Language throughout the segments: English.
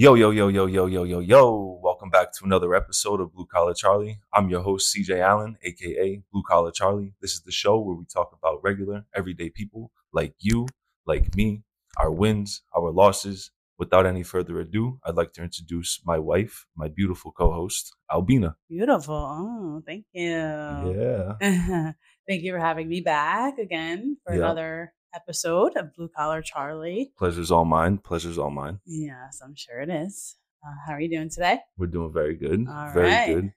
Yo, yo, yo, yo, yo, yo, yo, yo. Welcome back to another episode of Blue Collar Charlie. I'm your host, CJ Allen, aka Blue Collar Charlie. This is the show where we talk about regular, everyday people like you, like me, our wins, our losses. Without any further ado, I'd like to introduce my wife, my beautiful co host, Albina. Beautiful. Oh, thank you. Yeah. thank you for having me back again for Yeah. another episode of Blue Collar Charlie. Pleasure's all mine. Pleasure's all mine. Yes, I'm sure it is. Uh, how are you doing today? We're doing very good. All very right. good.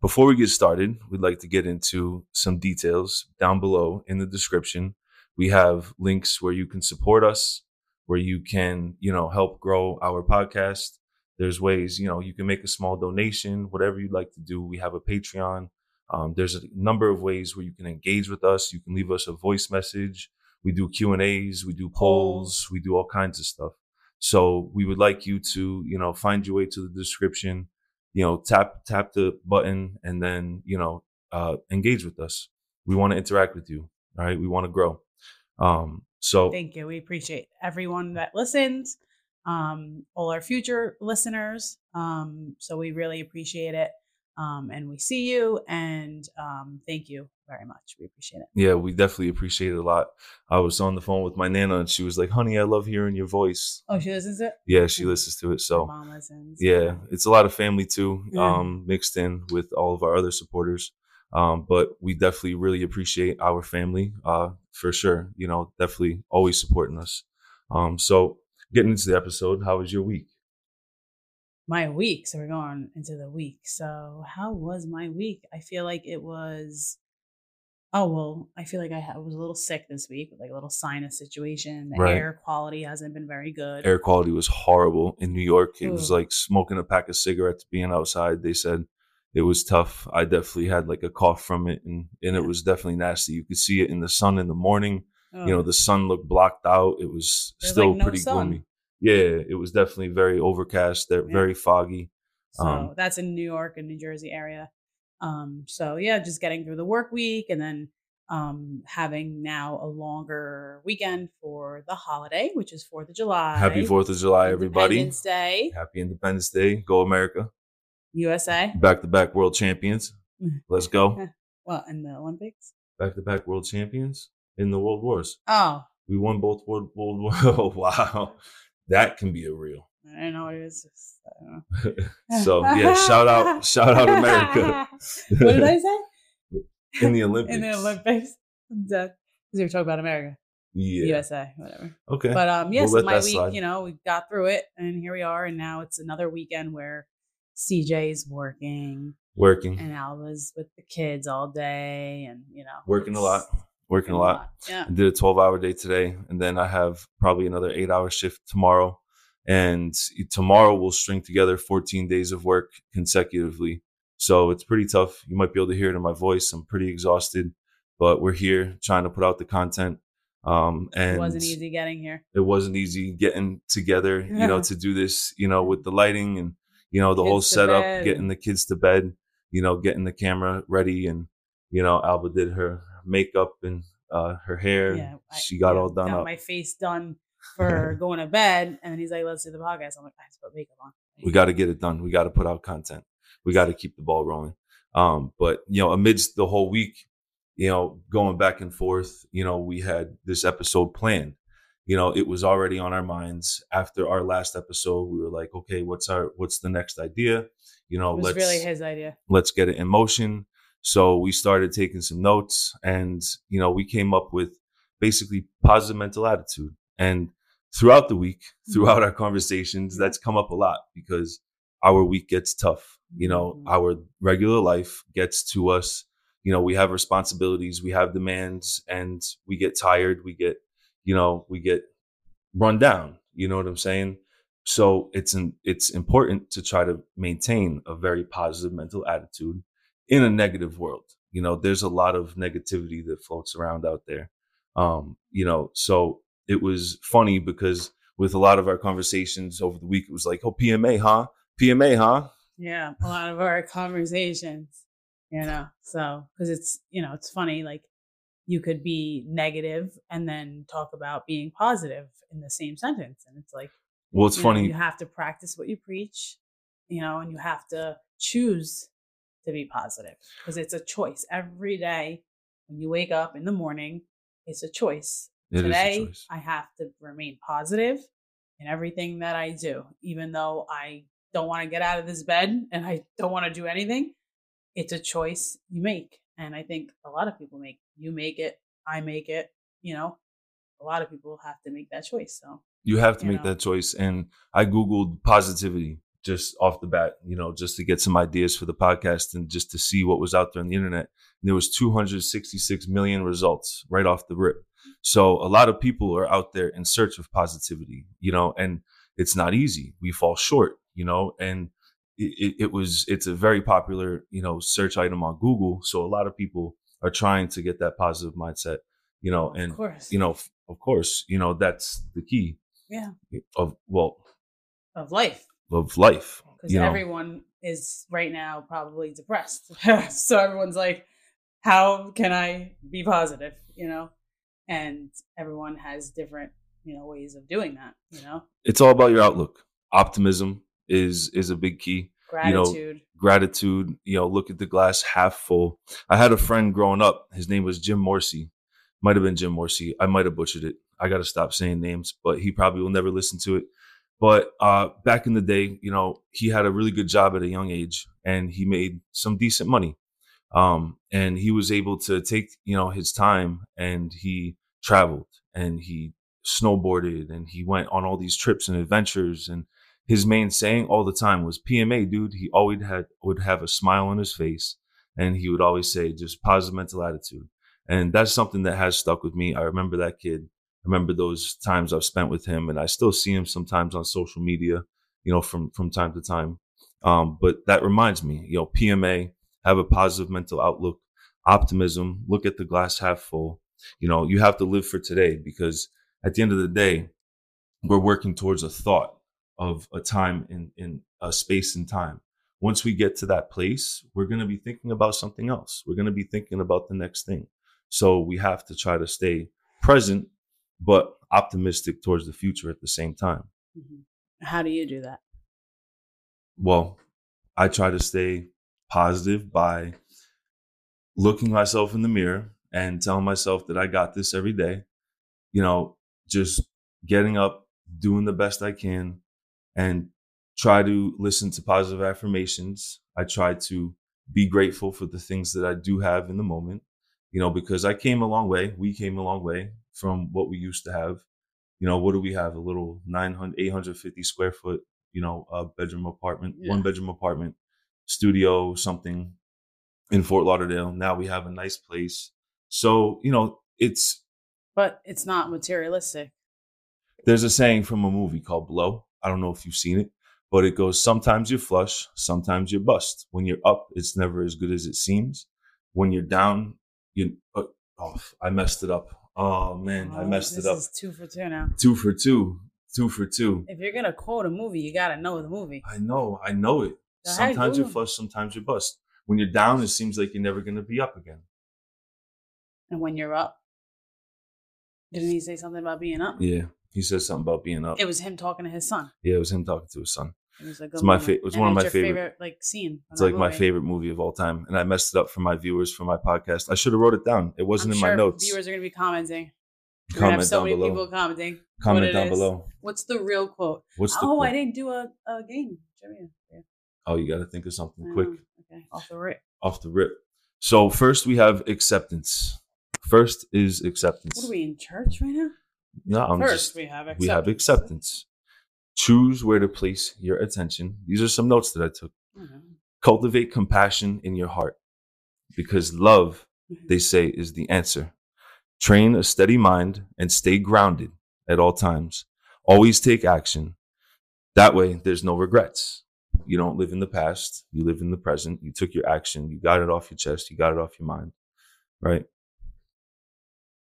Before we get started, we'd like to get into some details down below in the description. We have links where you can support us, where you can, you know, help grow our podcast. There's ways, you know, you can make a small donation, whatever you'd like to do. We have a Patreon. Um, there's a number of ways where you can engage with us. You can leave us a voice message. We do Q and A's. We do polls. We do all kinds of stuff. So we would like you to, you know, find your way to the description, you know, tap tap the button and then, you know, uh, engage with us. We want to interact with you. All right. We want to grow. Um, so Thank you. We appreciate everyone that listens, um, all our future listeners. Um, so we really appreciate it. Um, and we see you and um, thank you very much. We appreciate it. yeah, we definitely appreciate it a lot. I was on the phone with my nana and she was like, honey, I love hearing your voice. Oh, she listens to it? Yeah, she listens to it. So mom listens. yeah, it's a lot of family too, Yeah. um, mixed in with all of our other supporters. Um, but we definitely really appreciate our family, uh, for sure. You know, definitely always supporting us. Um, so getting into the episode, how was your week? my week. So we're going into the week. So how was my week? I feel like it was. Oh well, I feel like I ha- was a little sick this week, with like a little sinus situation. The Right. air quality hasn't been very good. Air quality was horrible in New York. It was like smoking a pack of cigarettes, being outside. They said it was tough. I definitely had like a cough from it, and and it was definitely nasty. You could see it in the sun in the morning. you know Oh, the sun looked blocked out it was There's, still like, no pretty sun. gloomy yeah it was definitely very overcast Yeah. very foggy so um, that's in New York and New Jersey area. Um, so yeah, just getting through the work week and then um having now a longer weekend for the holiday, which is Fourth of July. happy fourth of july everybody. Independence Day, happy independence day. Go america. USA. back to back world champions. Mhm. let's go. Well, in the Olympics. back to back world champions in the world wars. Oh, we won both world world war oh wow. That can be a real I don't know what it is. Just, I don't know. so yeah shout out shout out america what did I say? in the olympics In the Olympics. Because we were talking about America, yeah USA, whatever. okay But um, yes, let my week, slide. you know, we got through it, and here we are, and now it's another weekend where CJ's working, working and Alba's with the kids all day, and you know, working a lot working a lot Yeah, I did a 12 hour day today, and then I have probably another eight hour shift tomorrow. And tomorrow we'll string together 14 days of work consecutively. So it's pretty tough. You might be able to hear it in my voice. I'm pretty exhausted, but we're here trying to put out the content. Um, and it wasn't easy getting here. It wasn't easy getting together, you know, to do this, you know, with the lighting and, you know, the whole Kids to setup, bed. getting the kids to bed, you know, getting the camera ready. And, you know, Alba did her makeup and uh, her hair. Yeah, she got yeah, all done got up. my face done for going to bed, and then he's like, "Let's do the podcast." I'm like, "I have to put makeup on." we got to get it done. We got to put out content. We got to keep the ball rolling. Um, but you know, amidst the whole week, you know, going back and forth, you know, we had this episode planned. You know, it was already on our minds after our last episode. We were like, okay, what's our what's the next idea? You know, It was let's really his idea. let's get it in motion. So we started taking some notes and, you know, we came up with basically positive mental attitude. And throughout the week, throughout our conversations, that's come up a lot because our week gets tough. You know, Mhm. our regular life gets to us. You know, we have responsibilities, we have demands, and we get tired. We get, you know, we get run down. You know what I'm saying? So it's an, it's important to try to maintain a very positive mental attitude in a negative world. You know, there's a lot of negativity that floats around out there. Um, you know, so it was funny because with a lot of our conversations over the week, it was like, oh, PMA, huh? PMA, huh? Yeah, a lot of our conversations, you know. So, because it's you know, it's funny. Like you could be negative and then talk about being positive in the same sentence, and it's like Well, it's You know, funny. you have to practice what you preach, you know, and you have to choose to be positive because it's a choice every day. When you wake up in the morning, it's a choice. It Today. I have to remain positive in everything that I do, even though I don't want to get out of this bed and I don't want to do anything. It's a choice you make. And I think a lot of people make you make it, I make it, you know, a lot of people have to make that choice. So you have to you make know. that choice. And I Googled positivity just off the bat, you know, just to get some ideas for the podcast and just to see what was out there on the internet. And there was 266 million results right off the rip. So a lot of people are out there in search of positivity, you know, and it's not easy. We fall short, you know, and it, it, was, it's a very popular, you know, search item on Google. So a lot of people are trying to get that positive mindset, you know, and, of course, you know, of course, you know, that's the key yeah, of well of life. of life because you know everyone is right now probably depressed. so everyone's like, how can I be positive? You know, and everyone has different, you know, ways of doing that. You know, it's all about your outlook optimism is is a big key You know, gratitude. gratitude you know look at the glass half full i had a friend growing up his name was jim morsey might have been jim morsey i might have butchered it i gotta stop saying names but he probably will never listen to it but uh back in the day you know he had a really good job at a young age and he made some decent money um and he was able to take you know his time and he traveled and he snowboarded and he went on all these trips and adventures and his main saying all the time was PMA, dude. He always had would have a smile on his face, and he would always say just positive mental attitude, and that's something that has stuck with me. I remember that kid. I remember those times I've spent with him, and I still see him sometimes on social media, you know, from from time to time. Um, but that reminds me, you know, PMA, have a positive mental outlook, optimism, look at the glass half full. You know, you have to live for today because at the end of the day, we're working towards a thought of a time in in a space and time. Once we get to that place, we're going to be thinking about something else. We're going to be thinking about the next thing. So we have to try to stay present, but optimistic towards the future at the same time. Mhm. How do you do that? Well, I try to stay positive by looking myself in the mirror and telling myself that I got this every day. You know, just getting up, doing the best I can, and try to listen to positive affirmations. I try to be grateful for the things that I do have in the moment, you know, because I came a long way. We came a long way from what we used to have. You know, what do we have? A little 900, 850 square foot, you know, uh, bedroom apartment, Yeah. one bedroom apartment, studio, something in Fort Lauderdale. Now we have a nice place. So, you know, it's, But it's not materialistic. there's a saying from a movie called Blow. I don't know if you've seen it, but it goes sometimes you're flush, sometimes you're bust. When you're up, it's never as good as it seems. When you're down, you uh, oh, I messed it up. Oh man, I Oh, messed this it up. is two for two now. Two for two, two for two. If you're gonna quote a movie, you gotta know the movie. I know, I know it. Sometimes you're flush, sometimes you're bust. When you're down, it seems like you're never going to be up again. And when you're up, didn't he say something about being up? Yeah, he says something about being up. It was him talking to his son. Yeah, it was him talking to his son. It was a good It's my moment. fa- it was one of my your favorite- like scene. It's like my favorite movie of all time, and I messed it up for my viewers for my podcast. I should have wrote it down. It wasn't I'm in sure my notes. Viewers are gonna be commenting. We're Comment have so down many below. people commenting. Comment down is. below. What's the real quote? What's the? oh, I didn't do a, a game. Yeah. Oh, you got to think of something quick. Okay, off the rip. off the rip. So first we have acceptance. First is acceptance. What are we in church right now? No, I'm First, just we have acceptance. we have acceptance. Choose where to place your attention. These are some notes that I took. Mhm. Cultivate compassion in your heart because love, Mhm. they say, is the answer. Train a steady mind and stay grounded at all times. Always take action. That way, there's no regrets. You don't live in the past. You live in the present. You took your action. You got it off your chest. You got it off your mind. Right?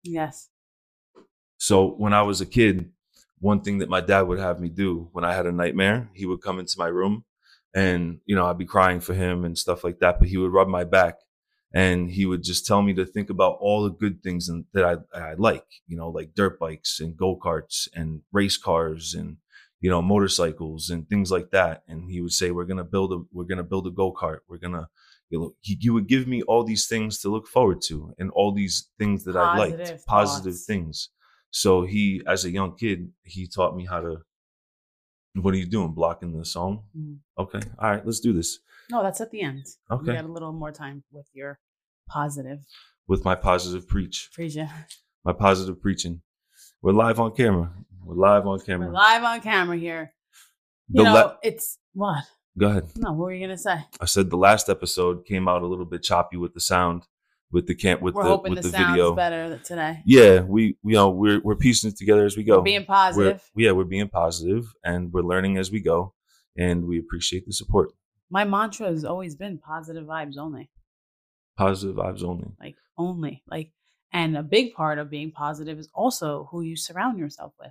Yes. So when I was a kid, one thing that my dad would have me do when I had a nightmare, he would come into my room and, you know, I'd be crying for him and stuff like that, but he would rub my back and he would just tell me to think about all the good things and, that I, I like, you know, like dirt bikes and go-karts and race cars and, you know, motorcycles and things like that. And he would say, "We're gonna build a we're gonna build a go kart. We're gonna." You know, he, he would give me all these things to look forward to, and all these things that I liked, Positive positive things. So he, as a young kid, he taught me how to. What are you doing? Blocking the song? Mhm. Okay, all right, let's do this. No, that's at the end. Okay. We got a little more time with your positive With my positive preach, preaching. my positive preaching. We're live on camera. We're live on camera. We're live on camera here. The know, it's what? Go ahead. No, what were you gonna say? I said the last episode came out a little bit choppy with the sound, with the camp, with we're the with the, the, video. better today. Yeah, we you know we're we're piecing it together as we go. We're being We're- positive. yeah, we're being positive and we're learning as we go, and we appreciate the support. My mantra has always been positive vibes only. Positive vibes only. Like only. Like and a big part of being positive is also who you surround yourself with.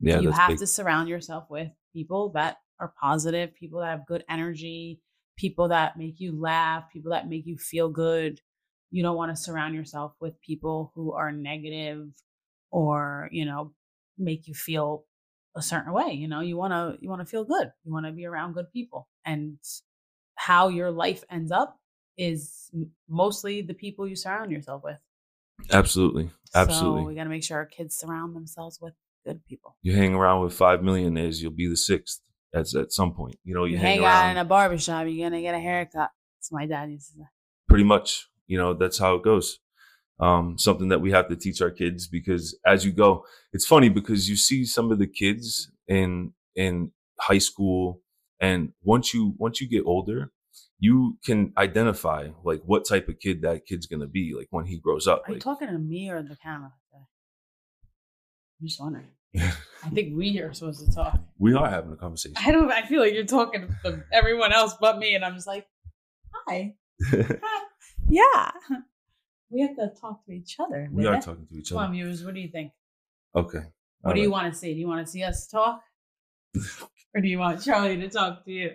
Yeah, you have big. to surround yourself with people that are positive, people that have good energy, people that make you laugh, people that make you feel good. You don't want to surround yourself with people who are negative or, you know, make you feel a certain way, you know. You want to you want to feel good. You want to be around good people. And how your life ends up is mostly the people you surround yourself with. Absolutely, absolutely. So we got to make sure our kids surround themselves with good people. you hang around with five millionaires, you'll be the sixth. At at some point, you know, you, you hang, hang around. out in a barbershop, you're gonna get a haircut. That's my dad used to say. pretty much you know that's how it goes um something that we have to teach our kids because as you go it's funny because you see some of the kids in in high school and once you once you get older you can identify like what type of kid that kid's gonna be like when he grows up Are you talking to me or the camera? I'm just wondering. I think we are supposed to talk. we are having a conversation I don't. I feel like you're talking to everyone else but me, and I'm just like, hi, yeah. We have to talk to each other. we are talking to each Come on, viewers. What do you think? okay What do you want to see? Do you want to see us talk, or do you want Charlie to talk to you?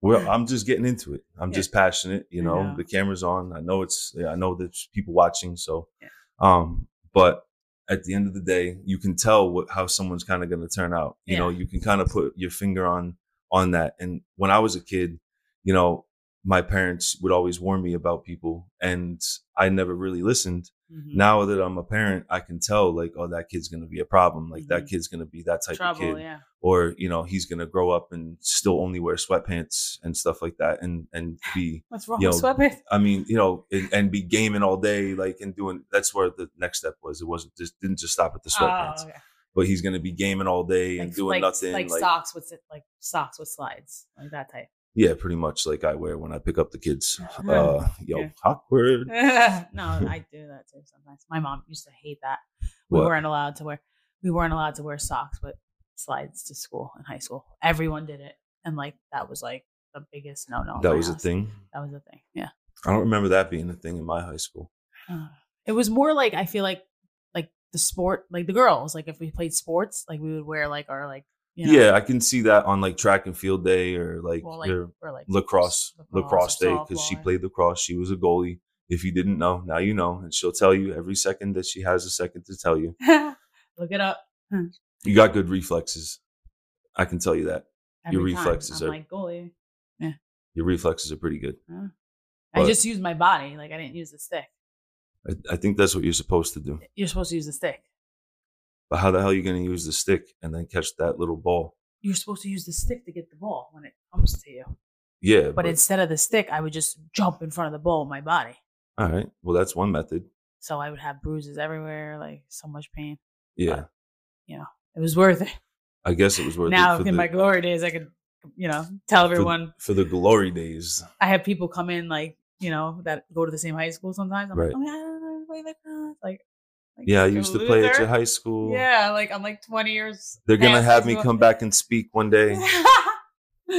Well, I'm just getting into it. I'm Yeah. just passionate. You know, know. the camera's on. I know it's. I know there's people watching. So, Yeah. um, but at the end of the day, you can tell what how someone's kind of going to turn out. You know, you can kind of put your finger on on that. And when I was a kid, you know, my parents would always warn me about people, and I never really listened. Mhm. Now that I'm a parent, I can tell like, oh, that kid's going to be a problem. Like that Mhm. kid's going to be that type Trouble, of kid yeah. or you know he's gonna grow up and still only wear sweatpants and stuff like that and and be What's wrong Yo, with sweatpants? i mean you know and, and be gaming all day like and doing that's where the next step was it wasn't just didn't just stop at the sweatpants Oh, okay. but he's gonna be gaming all day and Like, doing like, nothing like, like, socks with like socks with slides, like that type. Yeah pretty much like i wear when i pick up the kids uh yo Yeah. awkward no, I do that too sometimes. My mom used to hate that. We What? weren't allowed to wear we weren't allowed to wear socks with slides to school in high school. Everyone did it, and like that was like the biggest no no. that was a thing That was a thing. Yeah. i don't remember that being a thing in my high school Uh, It was more like I feel like like the sport, like the girls. Like if we played sports, like we would wear like our like you know, yeah i can see that on like track and field day or like, well, like your or like lacrosse lacrosse, or day because she played lacrosse. She was a goalie. If you didn't know, now you know, and she'll tell you every second that she has a second to tell you. Look it up. You got good reflexes. I can tell you that Your Every time. reflexes I'm are- like goalie. Yeah. Your reflexes are pretty good. I But- just used my body. Like I didn't use the stick. I, I think that's what you're supposed to do. You're supposed to use the stick. But how the hell are you going to use the stick and then catch that little ball? You're supposed to use the stick to get the ball when it comes to you. Yeah, But but, instead of the stick, I would just jump in front of the ball with my body. all right. Well, that's one method. So I would have bruises everywhere, like so much pain. Yeah, You know, It was worth it. I guess it was worth now it for in the, my glory days, I could, you know, tell everyone. for the glory days. I have people come in like, you know, that go to the same high school sometimes. I'm Right. like, oh yeah, I don't know, play lacrosse. Like, like, Yeah, I used to play at your high school. Yeah, like I'm like 20 years. They're gonna have me come back and speak one day.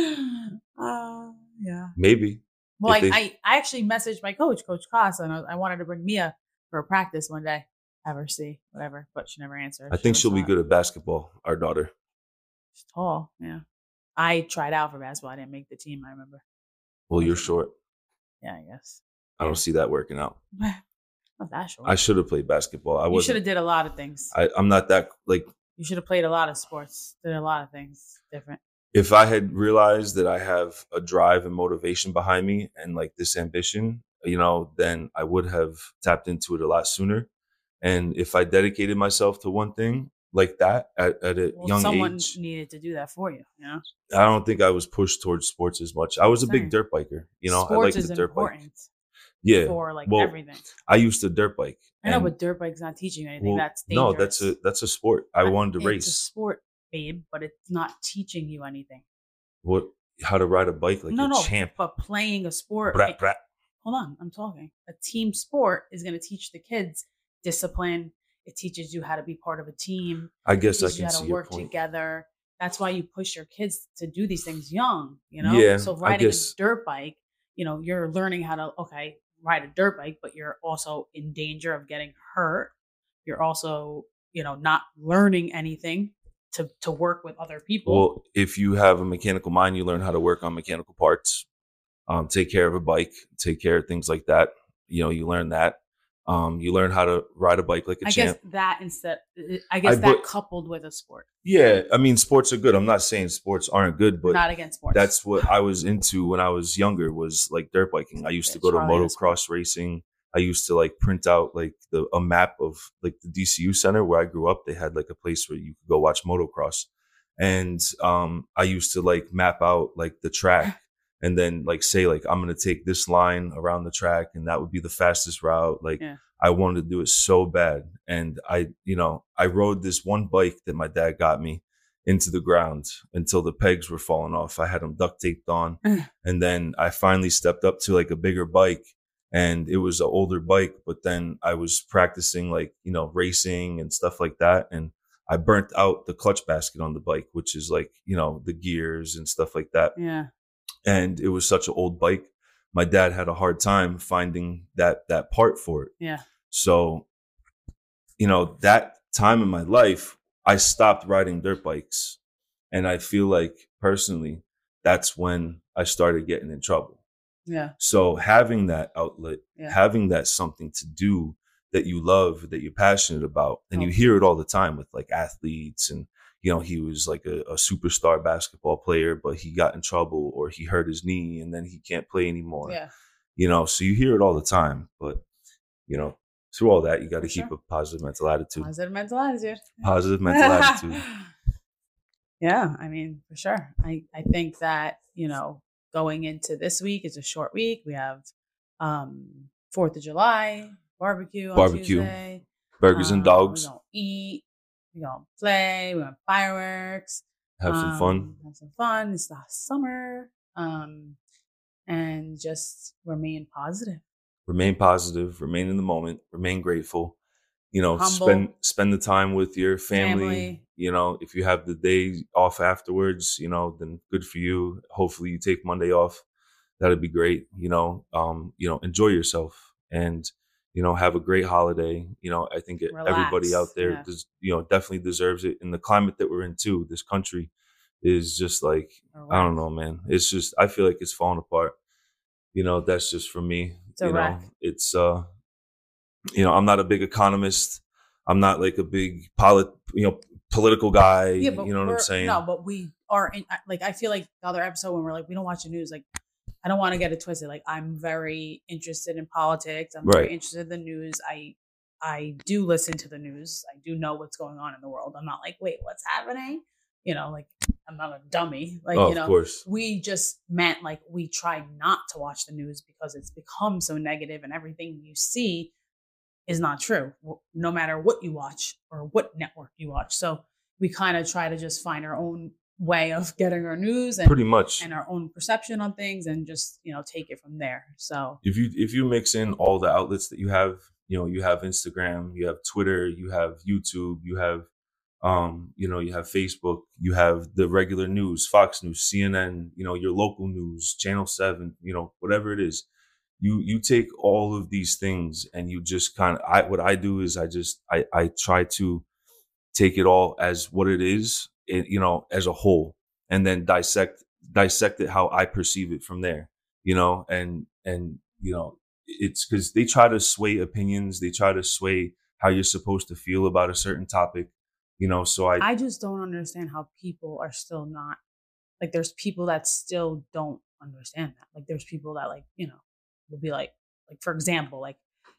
uh, yeah. Maybe. Well, I, they- I, I actually messaged my coach, Coach Costa, and I, I wanted to bring Mia for a practice one day. Have her see, whatever, but she never answered. I think she'll be good at basketball. Our daughter. She's tall, yeah. I tried out for basketball. I didn't make the team. I remember. Well, you're short. Yeah, I guess. I don't see that working out. Not that short. I should have played basketball. I was. you should have did a lot of things. I, I'm not that like You should have played a lot of sports, did a lot of things different. If I had realized that I have a drive and motivation behind me and like this ambition, you know, then I would have tapped into it a lot sooner. And if I dedicated myself to one thing like that at, at a Well, young someone age, needed to do that for you, you know? I don't think I was pushed towards sports as much. I was a big dirt biker. You know, sports I like the dirt bike. Yeah. for like Well, everything. I used to dirt bike. I know, but dirt bike's not teaching anything. well, that's dangerous. no, that's a that's a sport. I But wanted to It's a race. sport, babe, but it's not teaching you anything. What how to ride a bike like no, a no, champ. but playing a sport. Brat, brat. hold on, I'm talking. A team sport is going to teach the kids discipline. It teaches you how to be part of a team. I guess I teaches you can how see to your work point. together. That's why you push your kids to do these things young, you know? Yeah, so I riding a dirt bike, you know, you're learning how to, okay, ride a dirt bike, but you're also in danger of getting hurt. You're also, you know, not learning anything to, to work with other people. Well, if you have a mechanical mind, you learn how to work on mechanical parts, um, take care of a bike, take care of things like that. You know, you learn that. Um, you learn how to ride a bike like a I champ. guess that instead, I guess that but- coupled with a sport, yeah, I mean, sports are good. I'm not saying sports aren't good, but not against sports. that's what I was into when I was younger was like dirt biking. I used to go to Charlie motocross racing. I used to like print out like the a map of like the DCU center where I grew up. They had like a place where you could go watch motocross. And um I used to like map out like the track and then like say like I'm gonna take this line around the track and that would be the fastest route. Like Yeah. I wanted to do it so bad. And I, you know, I rode this one bike that my dad got me into the ground until the pegs were falling off. I had them duct taped on. and then I finally stepped up to like a bigger bike and it was an older bike, but then I was practicing like, you know, racing and stuff like that. And I burnt out the clutch basket on the bike, which is like, you know, the gears and stuff like that yeah. And it was such an old bike. My dad had a hard time finding that that part for it. Yeah. So, you know, that time in my life, I stopped riding dirt bikes, and I feel like personally, that's when I started getting in trouble. Yeah. So having that outlet, Yeah. having that something to do that you love, that you're passionate about, and you Oh. hear it all the time with like athletes and you know, he was like a, a superstar basketball player, but he got in trouble or he hurt his knee and then he can't play anymore. Yeah. You know, so you hear it all the time. But, you know, through all that, you got to keep sure. a positive mental attitude. Positive mental attitude. Positive mental attitude. Yeah, I mean, for sure. I, I think that, you know, going into this week is a short week. We have um Fourth of July, barbecue on Barbecue. Tuesday. Burgers and Um, dogs. We're gonna eat. We're gonna play. We're gonna fireworks. Have some fun. um, Have some fun. It's the summer. Um, and just remain positive. Remain positive. Remain in the moment. Remain grateful. You know, Humble. spend spend the time with your family. Family. You know, if you have the day off afterwards, you know, then good for you. Hopefully, you take Monday off. That'd be great. You know, um, you know, enjoy yourself and you know have a great holiday. You know, I think everybody out there, yeah. does, you know, definitely deserves it. In the climate that we're in, too, this country is just like or I don't know, man. It's just I feel like it's falling apart. You know, that's just for me. It's you know, wreck. it's uh you know, I'm not a big economist. I'm not like a big polit you know, political guy. Yeah, but you know what I'm saying? No, but we are in, like I feel like the other episode when we're like we don't watch the news. Like I don't want to get it twisted. Like I'm very interested in politics. I'm very interested in the news. I I do listen to the news. I do know what's going on in the world. I'm not like wait, what's happening? You know, like I'm not a dummy. Like oh, you know, of course. we just meant like we try not to watch the news because it's become so negative and everything you see is not true no matter what you watch or what network you watch so we kind of try to just find our own way of getting our news and, Pretty much. and our own perception on things and just you know take it from there so if you if you mix in all the outlets that you have, you know, you have Instagram, you have Twitter, you have YouTube, you have um, you know, you have Facebook, you have the regular news, Fox News, CNN, you know, your local news, Channel 7, you know, whatever it is. You you take all of these things and you just kind of I what I do is I just I I try to take it all as what it is, it, you know, as a whole and then dissect dissect it how I perceive it from there, you know, and and you know, it's because they try to sway opinions, they try to sway how you're supposed to feel about a certain topic. You know, so I, I just don't understand how people are still not like there's people that still don't understand that. Like there's people that like, you know, will be like like for example, like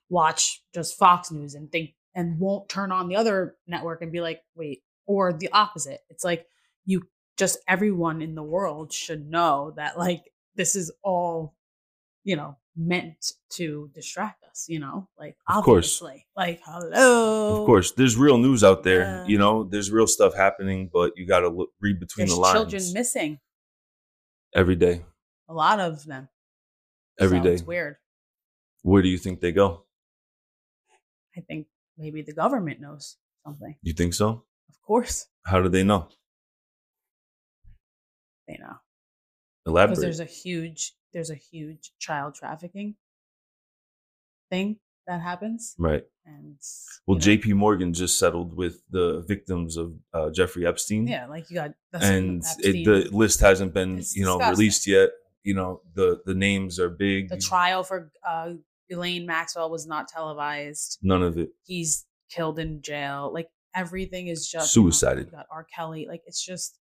watch just Fox News and think and won't turn on the other network and be like, wait, or the opposite. It's like you just everyone in the world should know that like this is all, you know, meant to distract us, you know? Like Of course. obviously. Like hello. of course, there's real news out there. Yeah. You know, there's real stuff happening, but you got to look, read between There's the lines children missing. every day. A lot of them. Every So day. It's weird. Where do you think they go? I think maybe the government knows something. You think so? Course How do they know? they know. Elaborate. Because there's a huge there's a huge child trafficking thing that happens. right. And well, know, J.P. Morgan just settled with the victims of uh, Jeffrey Epstein. Yeah, like you got and it, the list hasn't been It's you know disgusting. released yet you know the the names are big the trial for uh Ghislaine Maxwell was not televised. none of it He's killed in jail. Like everything is just know, Suicided. got R. Kelly. Like it's just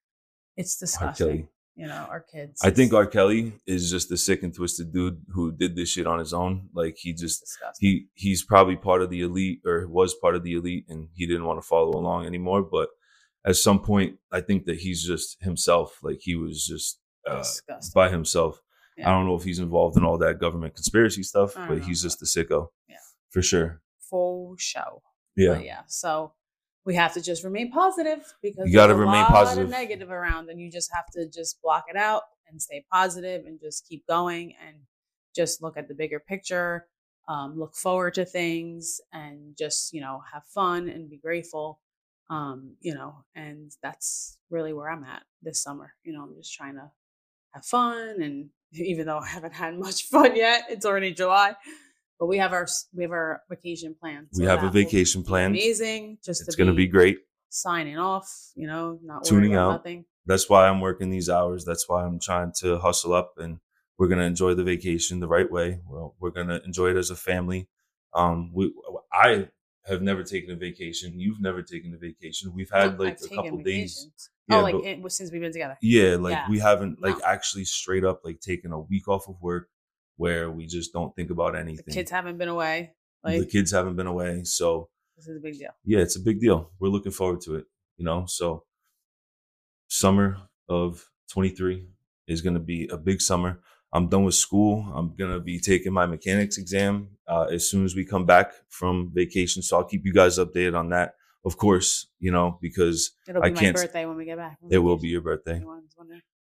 it's disgusting. You know, our kids. I think R. Kelly is just a sick and twisted dude who did this shit on his own. Like he just disgusting. he he's probably part of the elite or was part of the elite and he didn't want to follow along anymore. But at some point, I think that he's just himself. Like he was just uh, by himself. Yeah. I don't know if he's involved in all that government conspiracy stuff, but don't he's just a sicko. Yeah. For sure. Full show. Yeah. But yeah. So we have to just remain positive because You gotta a remain lot. Of negative around, and you just have to just block it out and stay positive and just keep going and just look at the bigger picture. Um, look forward to things and just you know have fun and be grateful. Um, you know, and that's really where I'm at this summer. You know, I'm just trying to have fun and even though I haven't had much fun yet, it's already July. But we have our we have our vacation planned. We have a vacation plan. Amazing. Just It's going to be great. signing off. You know, not Tuning out. nothing. That's why I'm working these hours. That's why I'm trying to hustle up and we're going to enjoy the vacation the right way. Well, we're going to enjoy it as a family. Um, we, I have never taken a vacation. You've never taken a vacation. We've had like I've a couple days. Yeah, oh, like but- it, since we've been together. Yeah, like Yeah. we haven't like No. actually straight up like taken a week off of work where we just don't think about anything. The kids haven't been away. the kids haven't been away, so this is a big deal. yeah, it's a big deal. We're looking forward to it, you know. So summer of 23 is going to be a big summer. I'm done with school. I'm going to be taking my mechanics exam uh, as soon as we come back from vacation. So I'll keep you guys updated on that. Of course, you know, because It'll I be my can't- birthday when we get back. it will be your birthday.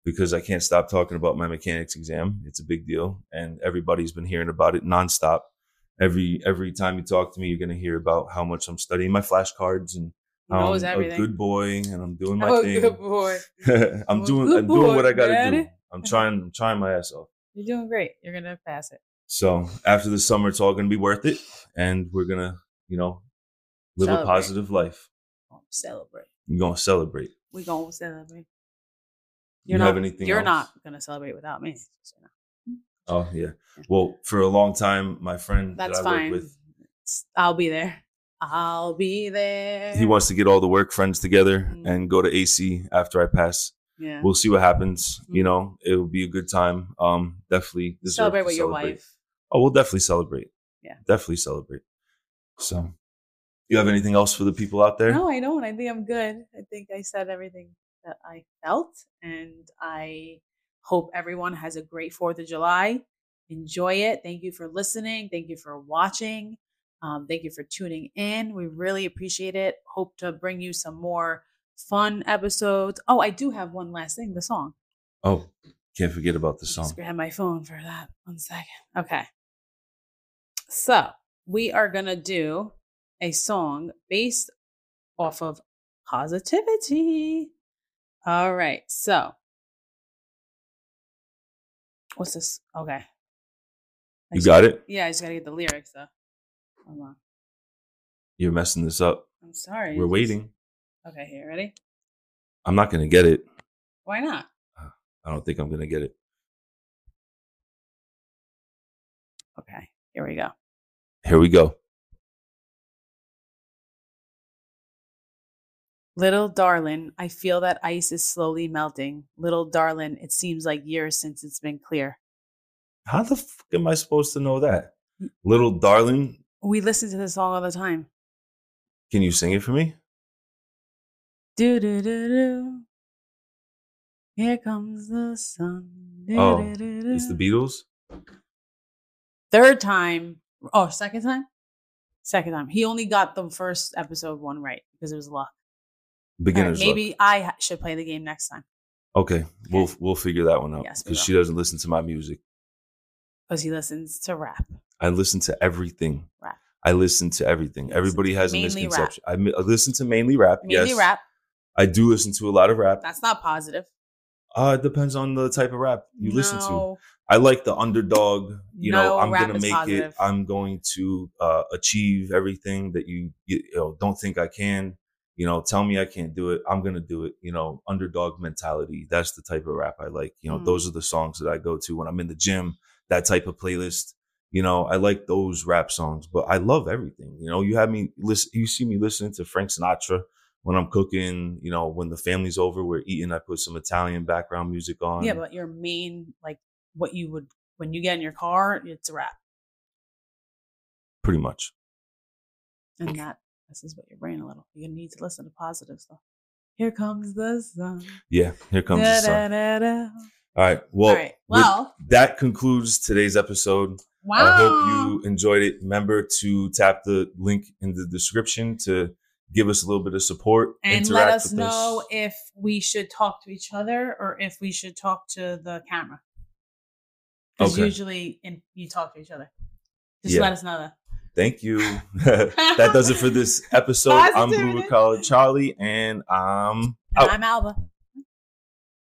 Because I can't stop talking about my mechanics exam. It's a big deal, and everybody's been hearing about it nonstop. Every every time you talk to me, you're gonna hear about how much I'm studying my flashcards and how I'm everything. a good boy and I'm doing my oh, thing. good boy. I'm oh, I'm doing I'm doing what I gotta Daddy. do. I'm trying I'm trying my ass off. You're doing great. You're gonna pass it. So after the summer, it's all gonna be worth it, and we're gonna you know live a positive life. Gonna celebrate. We're gonna celebrate. We're gonna celebrate. You You're have not. anything You're else? not gonna celebrate without me. so. Oh yeah. Well, for a long time, my friend That's that I fine. work with, I'll be there. I'll be there. he wants to get all the work friends together Mm. and go to AC after I pass. Yeah. We'll see what happens. You Mm. know, it will be a good time. Um, definitely celebrate with your wife. Oh, we'll definitely celebrate. Yeah. definitely celebrate. So, you have anything else for the people out there? No, I don't. I think I'm good. I think I said everything that I felt, and I hope everyone has a great Fourth of July. Enjoy it. Thank you for listening. Thank you for watching. Um, thank you for tuning in. We really appreciate it. Hope to bring you some more fun episodes. Oh, I do have one last thing. The song. Oh, can't forget about the song. Just grab my phone for that. One second. Okay. So we are gonna do a song based off of positivity. All right. So what's this? Okay. You got it. Yeah, I just gotta get the lyrics though. Hold on. You're messing this up. I'm sorry. We're waiting. Okay, here, ready? I'm not gonna get it. Why not? Uh, I don't think I'm gonna get it. Okay, here we go. Here we go. Little darling, I feel that ice is slowly melting. Little darling, it seems like years since it's been clear. How the fuck am I supposed to know that? Little darling, We listen to this song all the time. can you sing it for me? Do do do do. Here comes the sun. Oh. It's the Beatles. third time. Oh, second time. Second time. He only got the first episode one right because it was luck. All right, Beginner's luck. maybe I should play the game next time Okay, we'll we'll figure that one out Yes, because she doesn't listen to my music. because he listens to rap. I listen to everything. Rap. I listen to everything. Listen Everybody has a misconception. I, mi- I listen to mainly rap. Mainly yes, rap. I do listen to a lot of rap. That's not positive. Uh, it depends on the type of rap you listen to. I like the underdog. You know, I'm gonna make positive. it. I'm going to uh, achieve everything that you, you you know don't think I can. You know, tell me I can't do it. I'm gonna do it. You know, underdog mentality. That's the type of rap I like. You know, Mm. those are the songs that I go to when I'm in the gym. That type of playlist. You know, I like those rap songs, but I love everything. You know, you have me listen. You see me listening to Frank Sinatra when I'm cooking. You know, when the family's over, we're eating. I put some Italian background music on. Yeah, but your main like what you would when you get in your car, it's rap, pretty much. and that messes with your brain a little. You need to listen to positive stuff. Here comes the sun. Yeah, here comes the sun. Da-da-da-da. All right. Well, All right. Well, that concludes today's episode. wow. I hope you enjoyed it. Remember to tap the link in the description to give us a little bit of support. and let us know if we should talk to each other or if we should talk to the camera. Because Okay. usually in, you talk to each other. Just Yeah. let us know that. Thank you. that does it for this episode. I'm Blue with Collar Charlie, and I'm And out. I'm Alba.